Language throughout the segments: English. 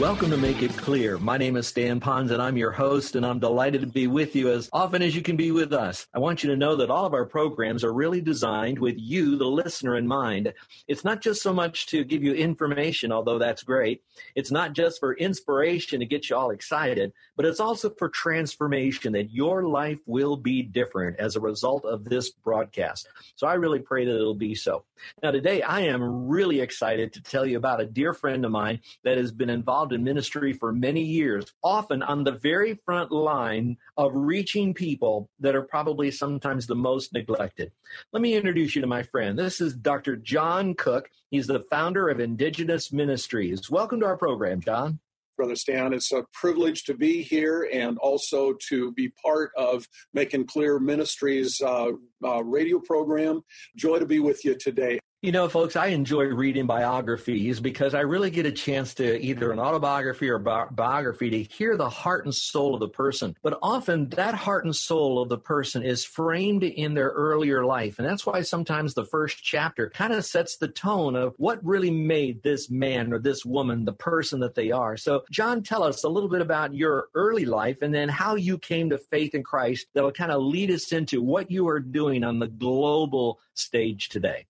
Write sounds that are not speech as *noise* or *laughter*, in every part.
Welcome to Make It Clear. My name is Stan Ponz and I'm your host and I'm delighted to be with you as often as you can be with us. I want you to know that all of our programs are really designed with you, the listener, in mind. It's not just so much to give you information, although that's great. It's not just for inspiration to get you all excited, but it's also for transformation that your life will be different as a result of this broadcast. So I really pray that it'll be so. Now today I am really excited to tell you about a dear friend of mine that has been involved involved in ministry for many years, often on the very front line of reaching people that are probably sometimes the most neglected. Let me introduce you to my friend. This is Dr. John Cook. He's the founder of Indigenous Ministries. Welcome to our program, John. Brother Stan. It's a privilege to be here and also to be part of Making Clear Ministries uh, uh, radio program. Joy to be with you today. You know, folks, I enjoy reading biographies because I really get a chance to either an autobiography or bi- biography to hear the heart and soul of the person. But often that heart and soul of the person is framed in their earlier life. And that's why sometimes the first chapter kind of sets the tone of what really made this man or this woman the person that they are. So, John, tell us a little bit about your early life and then how you came to faith in Christ that'll kind of lead us into what you are doing on the global stage today.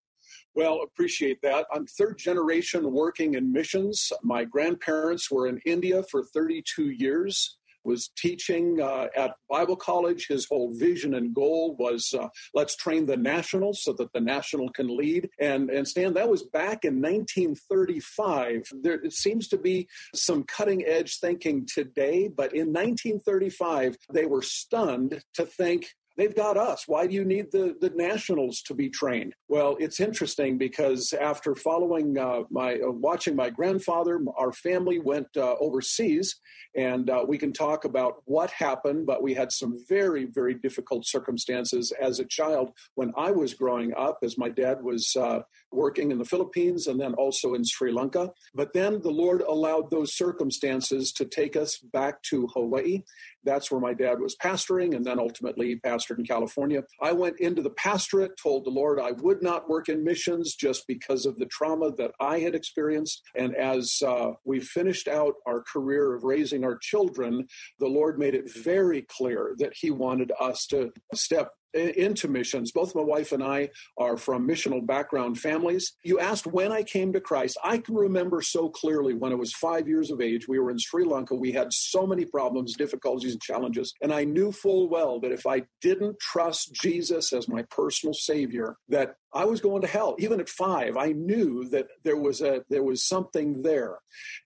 Well, appreciate that. I'm third generation working in missions. My grandparents were in India for 32 years. Was teaching uh, at Bible college. His whole vision and goal was uh, let's train the nationals so that the national can lead. And and Stan, that was back in 1935. There seems to be some cutting edge thinking today, but in 1935 they were stunned to think They've got us. Why do you need the, the nationals to be trained? Well, it's interesting because after following uh, my uh, watching my grandfather, our family went uh, overseas, and uh, we can talk about what happened. But we had some very very difficult circumstances as a child when I was growing up, as my dad was uh, working in the Philippines and then also in Sri Lanka. But then the Lord allowed those circumstances to take us back to Hawaii. That's where my dad was pastoring and then ultimately he pastored in California. I went into the pastorate, told the Lord I would not work in missions just because of the trauma that I had experienced. And as uh, we finished out our career of raising our children, the Lord made it very clear that He wanted us to step into missions. Both my wife and I are from missional background families. You asked when I came to Christ. I can remember so clearly when I was five years of age. We were in Sri Lanka. We had so many problems, difficulties, and challenges. And I knew full well that if I didn't trust Jesus as my personal Savior, that I was going to hell. Even at five, I knew that there was a there was something there.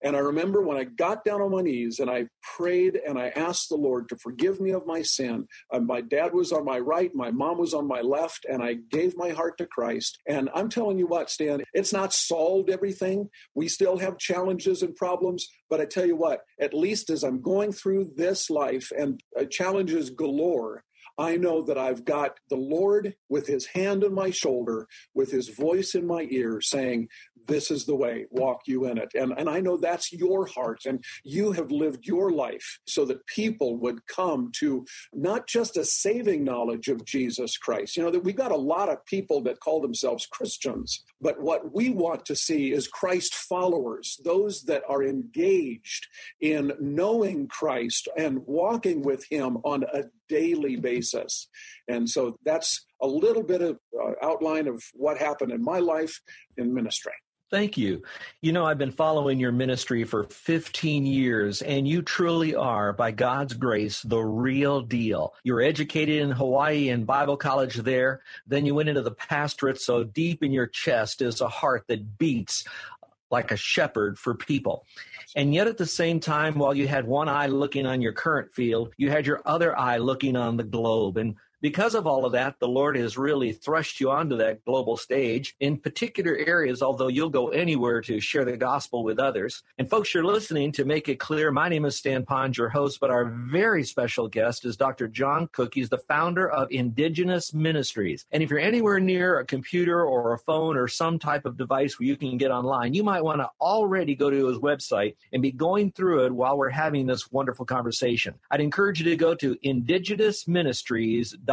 And I remember when I got down on my knees and I prayed and I asked the Lord to forgive me of my sin. And my dad was on my right, my mom was on my left, and I gave my heart to Christ. And I'm telling you what, Stan, it's not solved everything. We still have challenges and problems, but I tell you what, at least as I'm going through this life and uh, challenges galore, I know that I've got the Lord with his hand on my shoulder, with his voice in my ear saying, this is the way, walk you in it. And, and I know that's your heart, and you have lived your life so that people would come to not just a saving knowledge of Jesus Christ. You know, that we've got a lot of people that call themselves Christians, but what we want to see is Christ followers, those that are engaged in knowing Christ and walking with Him on a daily basis. And so that's a little bit of uh, outline of what happened in my life in ministry. Thank you. You know, I've been following your ministry for 15 years, and you truly are, by God's grace, the real deal. You're educated in Hawaii and Bible college there. Then you went into the pastorate, so deep in your chest is a heart that beats like a shepherd for people. And yet at the same time, while you had one eye looking on your current field, you had your other eye looking on the globe. And because of all of that, the Lord has really thrust you onto that global stage in particular areas, although you'll go anywhere to share the gospel with others. And folks, you're listening to make it clear. My name is Stan Ponz, your host, but our very special guest is Dr. John Cook. He's the founder of Indigenous Ministries. And if you're anywhere near a computer or a phone or some type of device where you can get online, you might want to already go to his website and be going through it while we're having this wonderful conversation. I'd encourage you to go to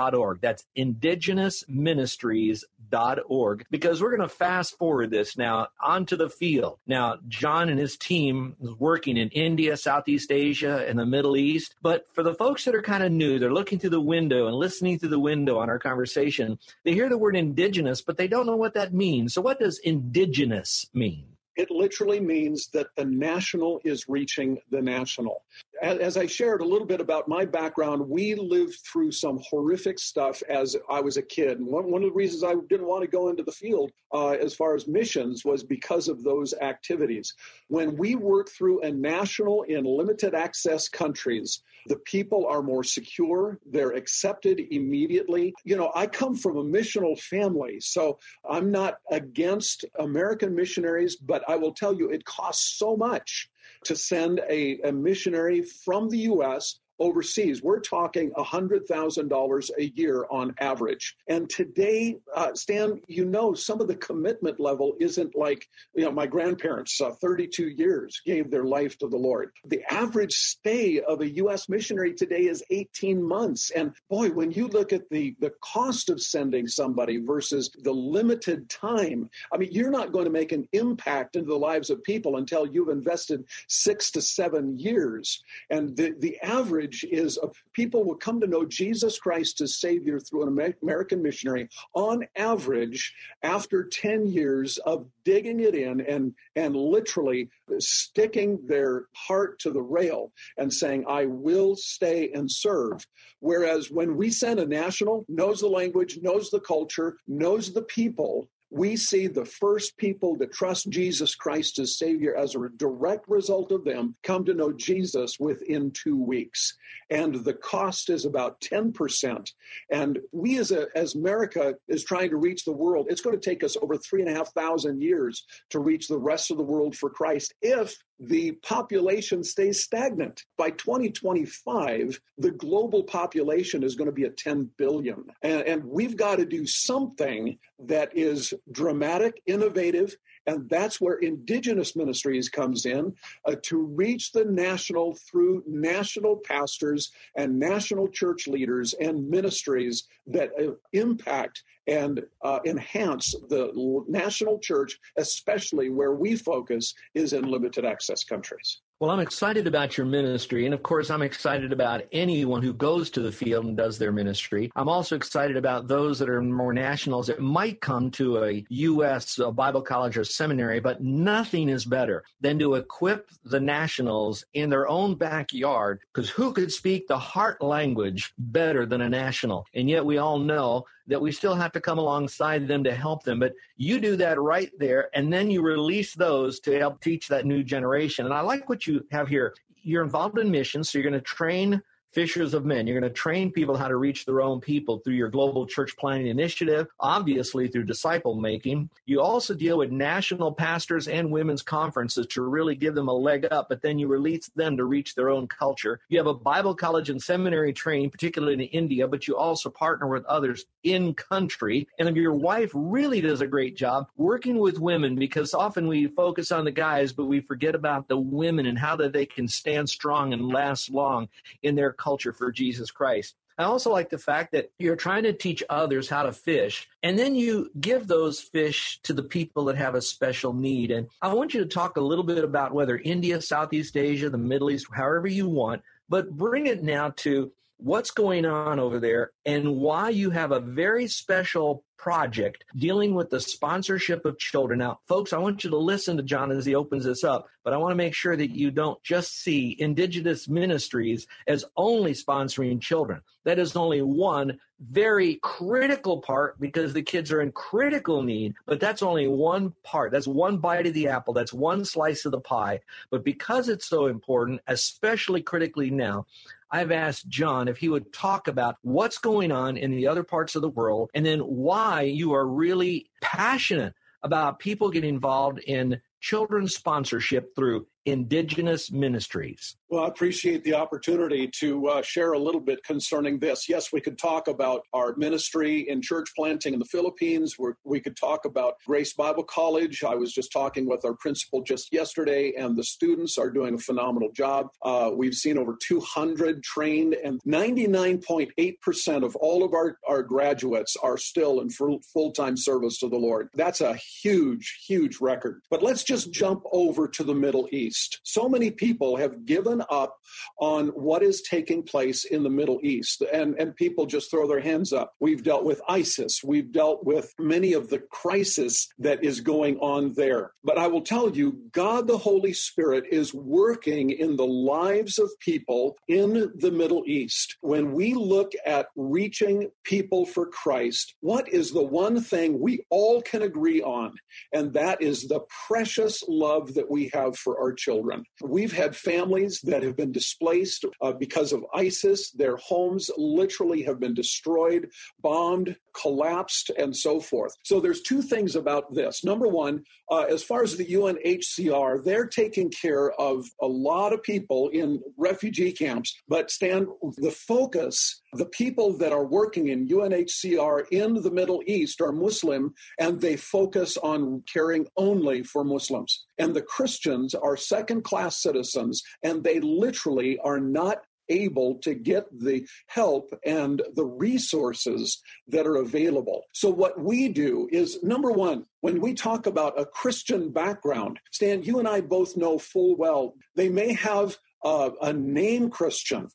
indigenousministries.org. That's indigenousministries.org because we're going to fast forward this now onto the field. Now, John and his team is working in India, Southeast Asia, and the Middle East. But for the folks that are kind of new, they're looking through the window and listening through the window on our conversation. They hear the word indigenous, but they don't know what that means. So, what does indigenous mean? It literally means that the national is reaching the national. As I shared a little bit about my background, we lived through some horrific stuff as I was a kid. And one, one of the reasons I didn't want to go into the field uh, as far as missions was because of those activities. When we work through a national in limited access countries, the people are more secure, they're accepted immediately. You know, I come from a missional family, so I'm not against American missionaries, but I will tell you it costs so much to send a, a missionary from the U.S overseas. We're talking $100,000 a year on average. And today, uh, Stan, you know, some of the commitment level isn't like, you know, my grandparents, uh, 32 years, gave their life to the Lord. The average stay of a U.S. missionary today is 18 months. And boy, when you look at the, the cost of sending somebody versus the limited time, I mean, you're not going to make an impact into the lives of people until you've invested six to seven years. And the, the average is uh, people will come to know Jesus Christ as Savior through an American missionary on average after 10 years of digging it in and, and literally sticking their heart to the rail and saying, I will stay and serve. Whereas when we send a national, knows the language, knows the culture, knows the people, we see the first people to trust Jesus Christ as Savior as a direct result of them come to know Jesus within two weeks. And the cost is about 10%. And we as, a, as America is trying to reach the world, it's going to take us over three and a half thousand years to reach the rest of the world for Christ if the population stays stagnant. By 2025, the global population is going to be at 10 billion. And, and we've got to do something that is dramatic, innovative, and that's where indigenous ministries comes in uh, to reach the national through national pastors and national church leaders and ministries that uh, impact and uh, enhance the national church, especially where we focus is in limited access countries. Well, I'm excited about your ministry. And of course, I'm excited about anyone who goes to the field and does their ministry. I'm also excited about those that are more nationals that might come to a U.S. Bible college or seminary, but nothing is better than to equip the nationals in their own backyard because who could speak the heart language better than a national? And yet we all know that we still have to come alongside them to help them. But you do that right there, and then you release those to help teach that new generation. And I like what you have here. You're involved in missions, so you're going to train fishers of men. You're going to train people how to reach their own people through your global church planting initiative, obviously through disciple making. You also deal with national pastors and women's conferences to really give them a leg up, but then you release them to reach their own culture. You have a Bible college and seminary training, particularly in India, but you also partner with others in country. And your wife really does a great job working with women because often we focus on the guys, but we forget about the women and how that they can stand strong and last long in their culture for Jesus Christ. I also like the fact that you're trying to teach others how to fish, and then you give those fish to the people that have a special need. And I want you to talk a little bit about whether India, Southeast Asia, the Middle East, however you want, but bring it now to what's going on over there and why you have a very special project dealing with the sponsorship of children. Now, folks, I want you to listen to John as he opens this up, but I want to make sure that you don't just see Indigenous ministries as only sponsoring children. That is only one very critical part because the kids are in critical need, but that's only one part. That's one bite of the apple. That's one slice of the pie. But because it's so important, especially critically now, I've asked John if he would talk about what's going on in the other parts of the world and then why you are really passionate about people getting involved in children's sponsorship through indigenous ministries. Well, I appreciate the opportunity to uh, share a little bit concerning this. Yes, we could talk about our ministry in church planting in the Philippines. We're, we could talk about Grace Bible College. I was just talking with our principal just yesterday, and the students are doing a phenomenal job. Uh, we've seen over 200 trained, and 99.8% of all of our, our graduates are still in full time service to the Lord. That's a huge, huge record. But let's just jump over to the Middle East. East. So many people have given up on what is taking place in the Middle East, and, and people just throw their hands up. We've dealt with ISIS, we've dealt with many of the crisis that is going on there. But I will tell you, God the Holy Spirit is working in the lives of people in the Middle East. When we look at reaching people for Christ, what is the one thing we all can agree on? And that is the precious love that we have for our children. We've had families that have been displaced uh, because of ISIS. Their homes literally have been destroyed, bombed, collapsed, and so forth. So there's two things about this. Number one, uh, as far as the UNHCR, they're taking care of a lot of people in refugee camps, but Stan, the focus, the people that are working in UNHCR in the Middle East are Muslim, and they focus on caring only for Muslims. And the Christians are second class citizens, and they literally are not able to get the help and the resources that are available. So, what we do is number one, when we talk about a Christian background, Stan, you and I both know full well they may have uh, a name Christian,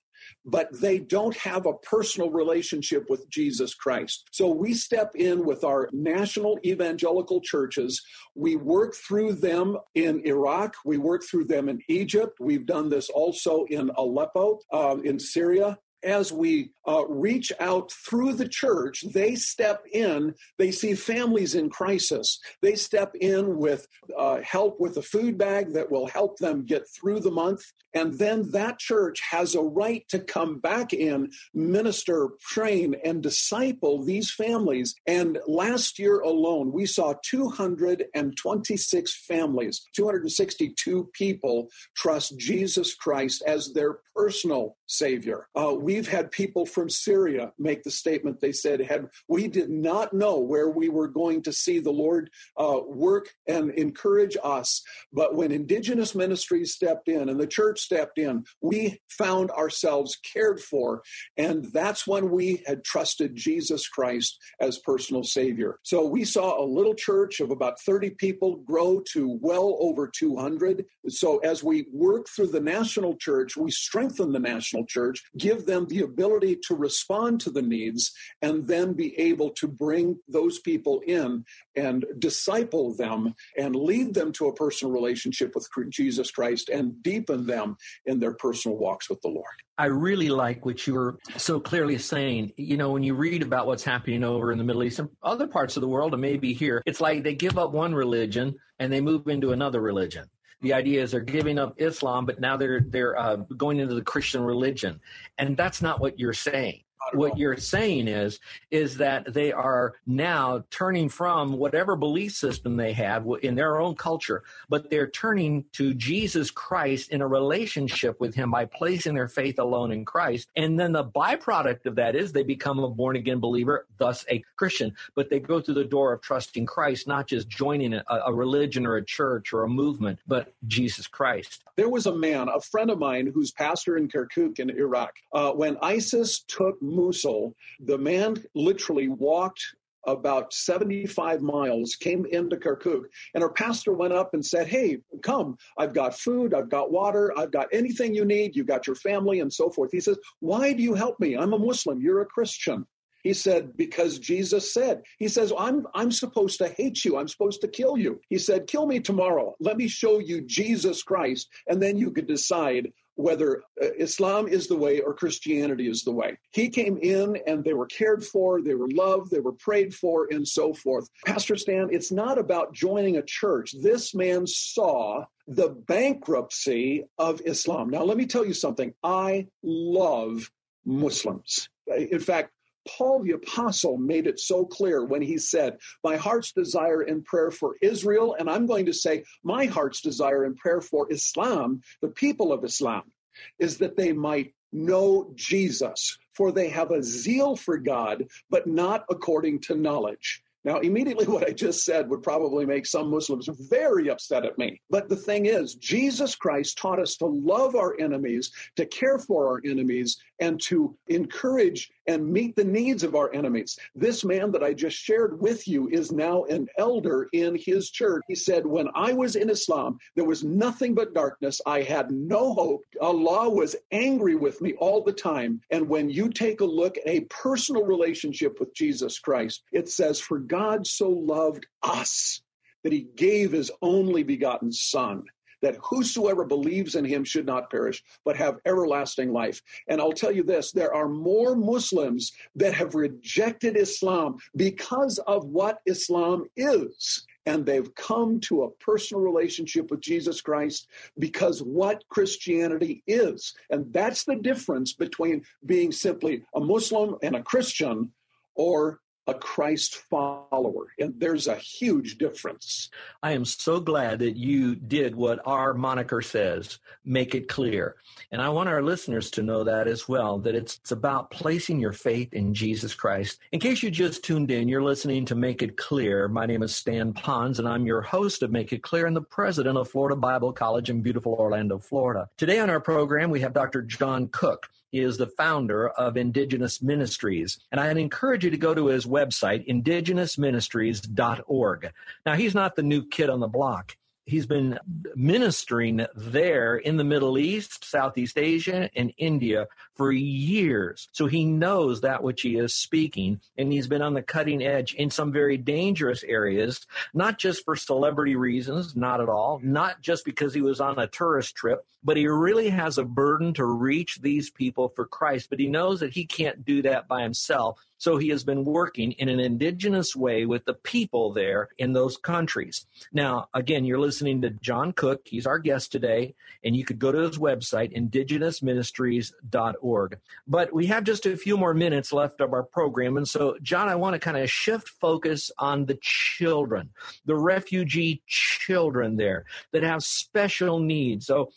but they don't have a personal relationship with Jesus Christ. So we step in with our national evangelical churches. We work through them in Iraq. We work through them in Egypt. We've done this also in Aleppo, uh, in Syria as we uh, reach out through the church, they step in. They see families in crisis. They step in with uh, help with a food bag that will help them get through the month. And then that church has a right to come back in, minister, train, and disciple these families. And last year alone, we saw 226 families, 262 people trust Jesus Christ as their personal Savior. Uh, we've had people from Syria make the statement they said, had we did not know where we were going to see the Lord uh, work and encourage us, but when indigenous ministries stepped in and the church stepped in, we found ourselves cared for. And that's when we had trusted Jesus Christ as personal Savior. So we saw a little church of about 30 people grow to well over 200. So as we work through the national church, we strengthen the national church, give them the ability to respond to the needs, and then be able to bring those people in and disciple them and lead them to a personal relationship with Jesus Christ and deepen them in their personal walks with the Lord. I really like what you were so clearly saying. You know, when you read about what's happening over in the Middle East and other parts of the world, and maybe here, it's like they give up one religion and they move into another religion. The idea is they're giving up Islam, but now they're they're uh, going into the Christian religion, and that's not what you're saying what you're saying is is that they are now turning from whatever belief system they have in their own culture but they're turning to Jesus Christ in a relationship with him by placing their faith alone in Christ. And then the byproduct of that is they become a born again believer thus a Christian. But they go through the door of trusting Christ not just joining a, a religion or a church or a movement but Jesus Christ. There was a man a friend of mine who's pastor in Kirkuk in Iraq uh, when ISIS took Mosul, the man literally walked about 75 miles, came into Kirkuk, and our pastor went up and said, Hey, come, I've got food, I've got water, I've got anything you need, you've got your family, and so forth. He says, Why do you help me? I'm a Muslim, you're a Christian. He said, because Jesus said, he says, I'm, I'm supposed to hate you. I'm supposed to kill you. He said, kill me tomorrow. Let me show you Jesus Christ. And then you could decide whether uh, Islam is the way or Christianity is the way. He came in and they were cared for, they were loved, they were prayed for, and so forth. Pastor Stan, it's not about joining a church. This man saw the bankruptcy of Islam. Now, let me tell you something. I love Muslims. In fact, Paul the Apostle made it so clear when he said, My heart's desire and prayer for Israel, and I'm going to say, My heart's desire and prayer for Islam, the people of Islam, is that they might know Jesus, for they have a zeal for God, but not according to knowledge. Now, immediately *laughs* what I just said would probably make some Muslims very upset at me. But the thing is, Jesus Christ taught us to love our enemies, to care for our enemies, and to encourage and meet the needs of our enemies. This man that I just shared with you is now an elder in his church. He said, When I was in Islam, there was nothing but darkness. I had no hope. Allah was angry with me all the time. And when you take a look at a personal relationship with Jesus Christ, it says, For God so loved us that he gave his only begotten Son that whosoever believes in him should not perish, but have everlasting life. And I'll tell you this there are more Muslims that have rejected Islam because of what Islam is. And they've come to a personal relationship with Jesus Christ because what Christianity is. And that's the difference between being simply a Muslim and a Christian or a Christ follower. And there's a huge difference. I am so glad that you did what our moniker says make it clear. And I want our listeners to know that as well, that it's, it's about placing your faith in Jesus Christ. In case you just tuned in, you're listening to Make It Clear. My name is Stan Ponz, and I'm your host of Make It Clear and the president of Florida Bible College in beautiful Orlando, Florida. Today on our program, we have Dr. John Cook. Is the founder of Indigenous Ministries. And I'd encourage you to go to his website, indigenousministries.org. Now, he's not the new kid on the block he's been ministering there in the Middle East, Southeast Asia, and India for years. So he knows that which he is speaking, and he's been on the cutting edge in some very dangerous areas, not just for celebrity reasons, not at all, not just because he was on a tourist trip, but he really has a burden to reach these people for Christ. But he knows that he can't do that by himself. So he has been working in an indigenous way with the people there in those countries. Now, again, you're listening to John Cook. He's our guest today, and you could go to his website, indigenousministries.org. But we have just a few more minutes left of our program. And so, John, I want to kind of shift focus on the children, the refugee children there that have special needs. So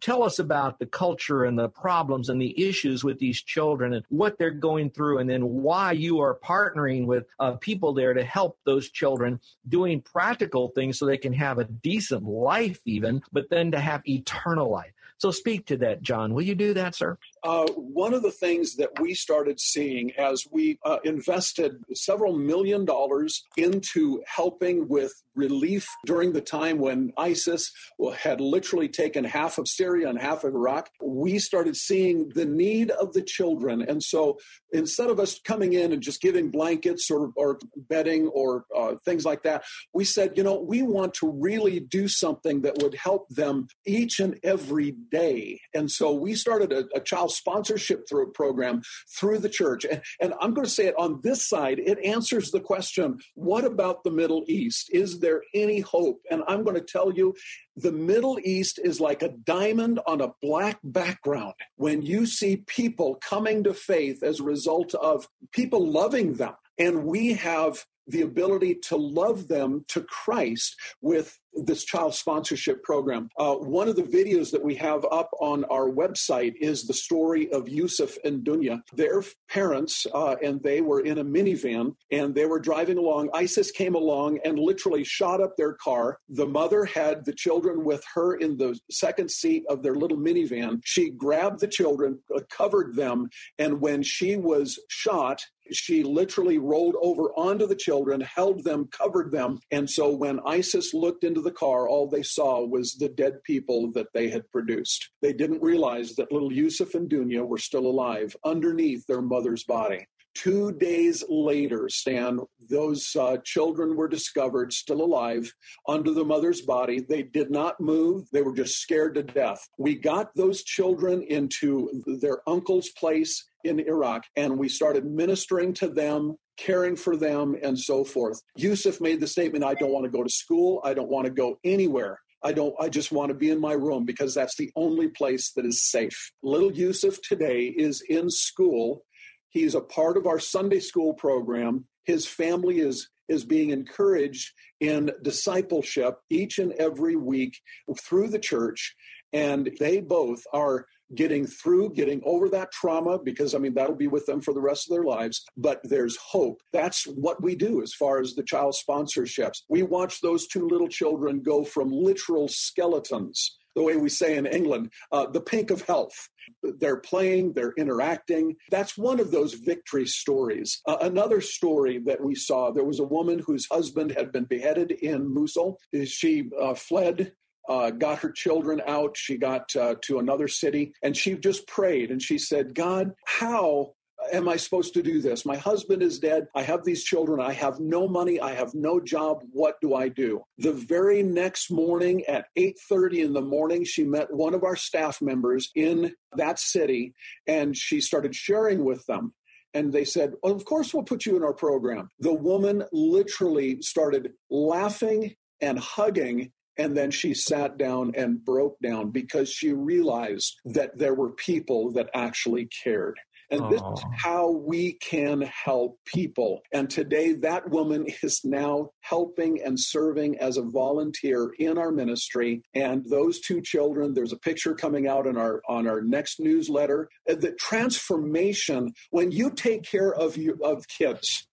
tell us about the culture and the problems and the issues with these children and what they're going through and then why why you are partnering with uh, people there to help those children doing practical things so they can have a decent life, even, but then to have eternal life. So speak to that, John. Will you do that, sir? Uh, one of the things that we started seeing as we uh, invested several million dollars into helping with relief during the time when ISIS had literally taken half of Syria and half of Iraq, we started seeing the need of the children. And so instead of us coming in and just giving blankets or, or bedding or uh, things like that, we said, you know, we want to really do something that would help them each and every day. And so we started a, a child sponsorship through program through the church. And, and I'm going to say it on this side, it answers the question what about the Middle East? Is there any hope? And I'm going to tell you, the Middle East is like a diamond on a black background. When you see people coming to faith as a result of people loving them, and we have the ability to love them to Christ with this child sponsorship program. Uh, one of the videos that we have up on our website is the story of Yusuf and Dunya. Their parents uh, and they were in a minivan and they were driving along. ISIS came along and literally shot up their car. The mother had the children with her in the second seat of their little minivan. She grabbed the children, uh, covered them, and when she was shot, she literally rolled over onto the children, held them, covered them. And so when ISIS looked into the car, all they saw was the dead people that they had produced. They didn't realize that little Yusuf and Dunya were still alive underneath their mother's body. Two days later, Stan, those uh, children were discovered still alive under the mother's body. They did not move, they were just scared to death. We got those children into their uncle's place in Iraq and we started ministering to them caring for them and so forth. Yusuf made the statement, I don't want to go to school. I don't want to go anywhere. I don't, I just want to be in my room because that's the only place that is safe. Little Yusuf today is in school. He's a part of our Sunday school program. His family is, is being encouraged in discipleship each and every week through the church. And they both are getting through, getting over that trauma, because I mean, that'll be with them for the rest of their lives. But there's hope. That's what we do as far as the child sponsorships. We watch those two little children go from literal skeletons the way we say in England, uh, the pink of health. They're playing, they're interacting. That's one of those victory stories. Uh, another story that we saw there was a woman whose husband had been beheaded in Mosul. She uh, fled uh, got her children out. She got uh, to another city and she just prayed and she said, God, how am I supposed to do this? My husband is dead. I have these children. I have no money. I have no job. What do I do? The very next morning at 8:30 in the morning, she met one of our staff members in that city and she started sharing with them. And they said, well, Of course, we'll put you in our program. The woman literally started laughing and hugging and then she sat down and broke down because she realized that there were people that actually cared. And Aww. this is how we can help people. And today, that woman is now helping and serving as a volunteer in our ministry. And those two children, there's a picture coming out in our on our next newsletter. Uh, the transformation when you take care of you of kids,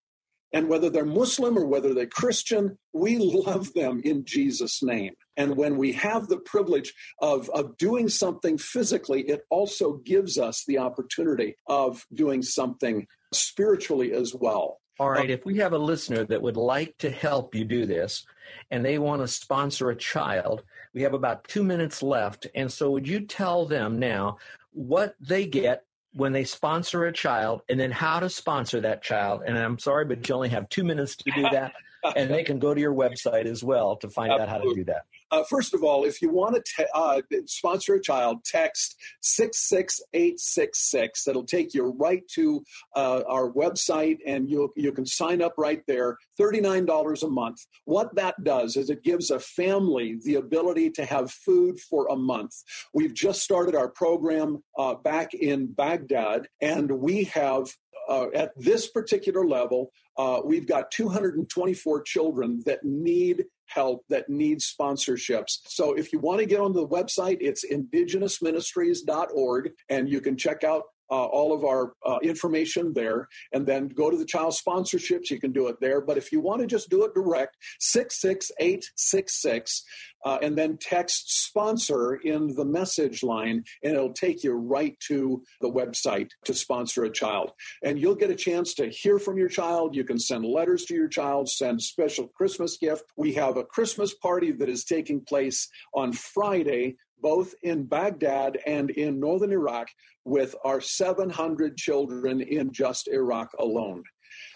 and whether they're Muslim or whether they're Christian, we *laughs* love them in Jesus' name. And when we have the privilege of, of doing something physically, it also gives us the opportunity of doing something spiritually as well. All right, if we have a listener that would like to help you do this and they want to sponsor a child, we have about two minutes left. And so, would you tell them now what they get when they sponsor a child and then how to sponsor that child. And I'm sorry, but you only have two minutes to do that. and they can go to your website as well to find Absolutely. out how to do that. Uh, first of all, if you want to te- uh, sponsor a child, text 66866. That'll take you right to uh, our website and you you can sign up right there. $39 a month. What that does is it gives a family the ability to have food for a month. We've just started our program uh, back in Baghdad, and we have uh, at this particular level, uh, we've got 224 children that need help that needs sponsorships. So if you want to get on the website, it's indigenousministries.org and you can check out uh, all of our uh, information there and then go to the child sponsorships. You can do it there. But if you want to just do it direct, 66866, uh, and then text sponsor in the message line, and it'll take you right to the website to sponsor a child. And you'll get a chance to hear from your child. You can send letters to your child, send special Christmas gift. We have a Christmas party that is taking place on Friday both in Baghdad and in northern Iraq with our 700 children in just Iraq alone.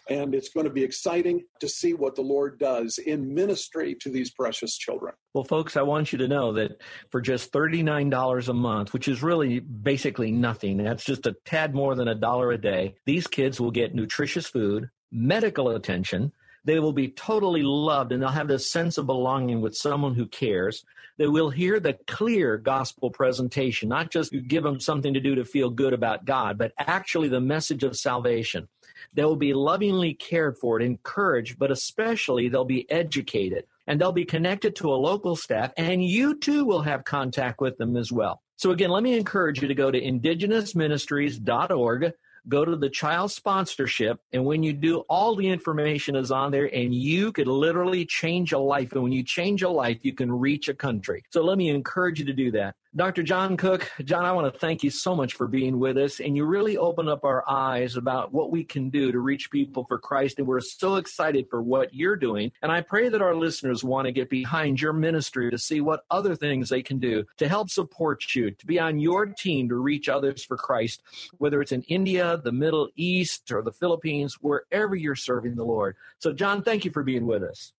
And it's going to be exciting to see what the Lord does in ministry to these precious children. Well, folks, I want you to know that for just $39 a month, which is really basically nothing, that's just a tad more than a dollar a day, these kids will get nutritious food, medical attention, they will be totally loved and they'll have this sense of belonging with someone who cares. They will hear the clear gospel presentation, not just give them something to do to feel good about God, but actually the message of salvation. They will be lovingly cared for and encouraged, but especially they'll be educated and they'll be connected to a local staff and you too will have contact with them as well. So again, let me encourage you to go to indigenousministries.org go to the child sponsorship. And when you do, all the information is on there and you could literally change a life. And when you change a life, you can reach a country. So let me encourage you to do that. Dr. John Cook, John, I want to thank you so much for being with us. And you really opened up our eyes about what we can do to reach people for Christ. And we're so excited for what you're doing. And I pray that our listeners want to get behind your ministry to see what other things they can do to help support you, to be on your team to reach others for Christ, whether it's in India, the Middle East, or the Philippines, wherever you're serving the Lord. So, John, thank you for being with us.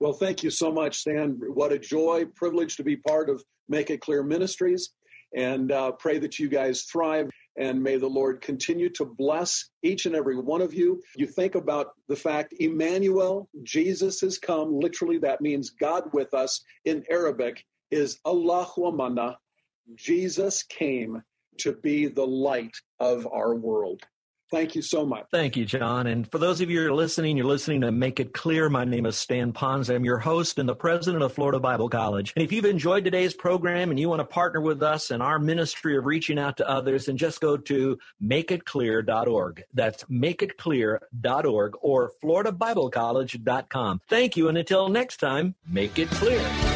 Well, thank you so much, Stan. What a joy, privilege to be part of Make It Clear Ministries, and uh, pray that you guys thrive. And may the Lord continue to bless each and every one of you. You think about the fact Emmanuel, Jesus has come. Literally, that means God with us. In Arabic, is Allahu Amana. Jesus came to be the light of our world. Thank you so much. Thank you, John. And for those of you who are listening, you're listening to Make It Clear. My name is Stan Ponz. I'm your host and the president of Florida Bible College. And if you've enjoyed today's program and you want to partner with us in our ministry of reaching out to others, then just go to makeitclear.org. That's makeitclear.org or floridabiblecollege.com. Thank you. And until next time, make it clear.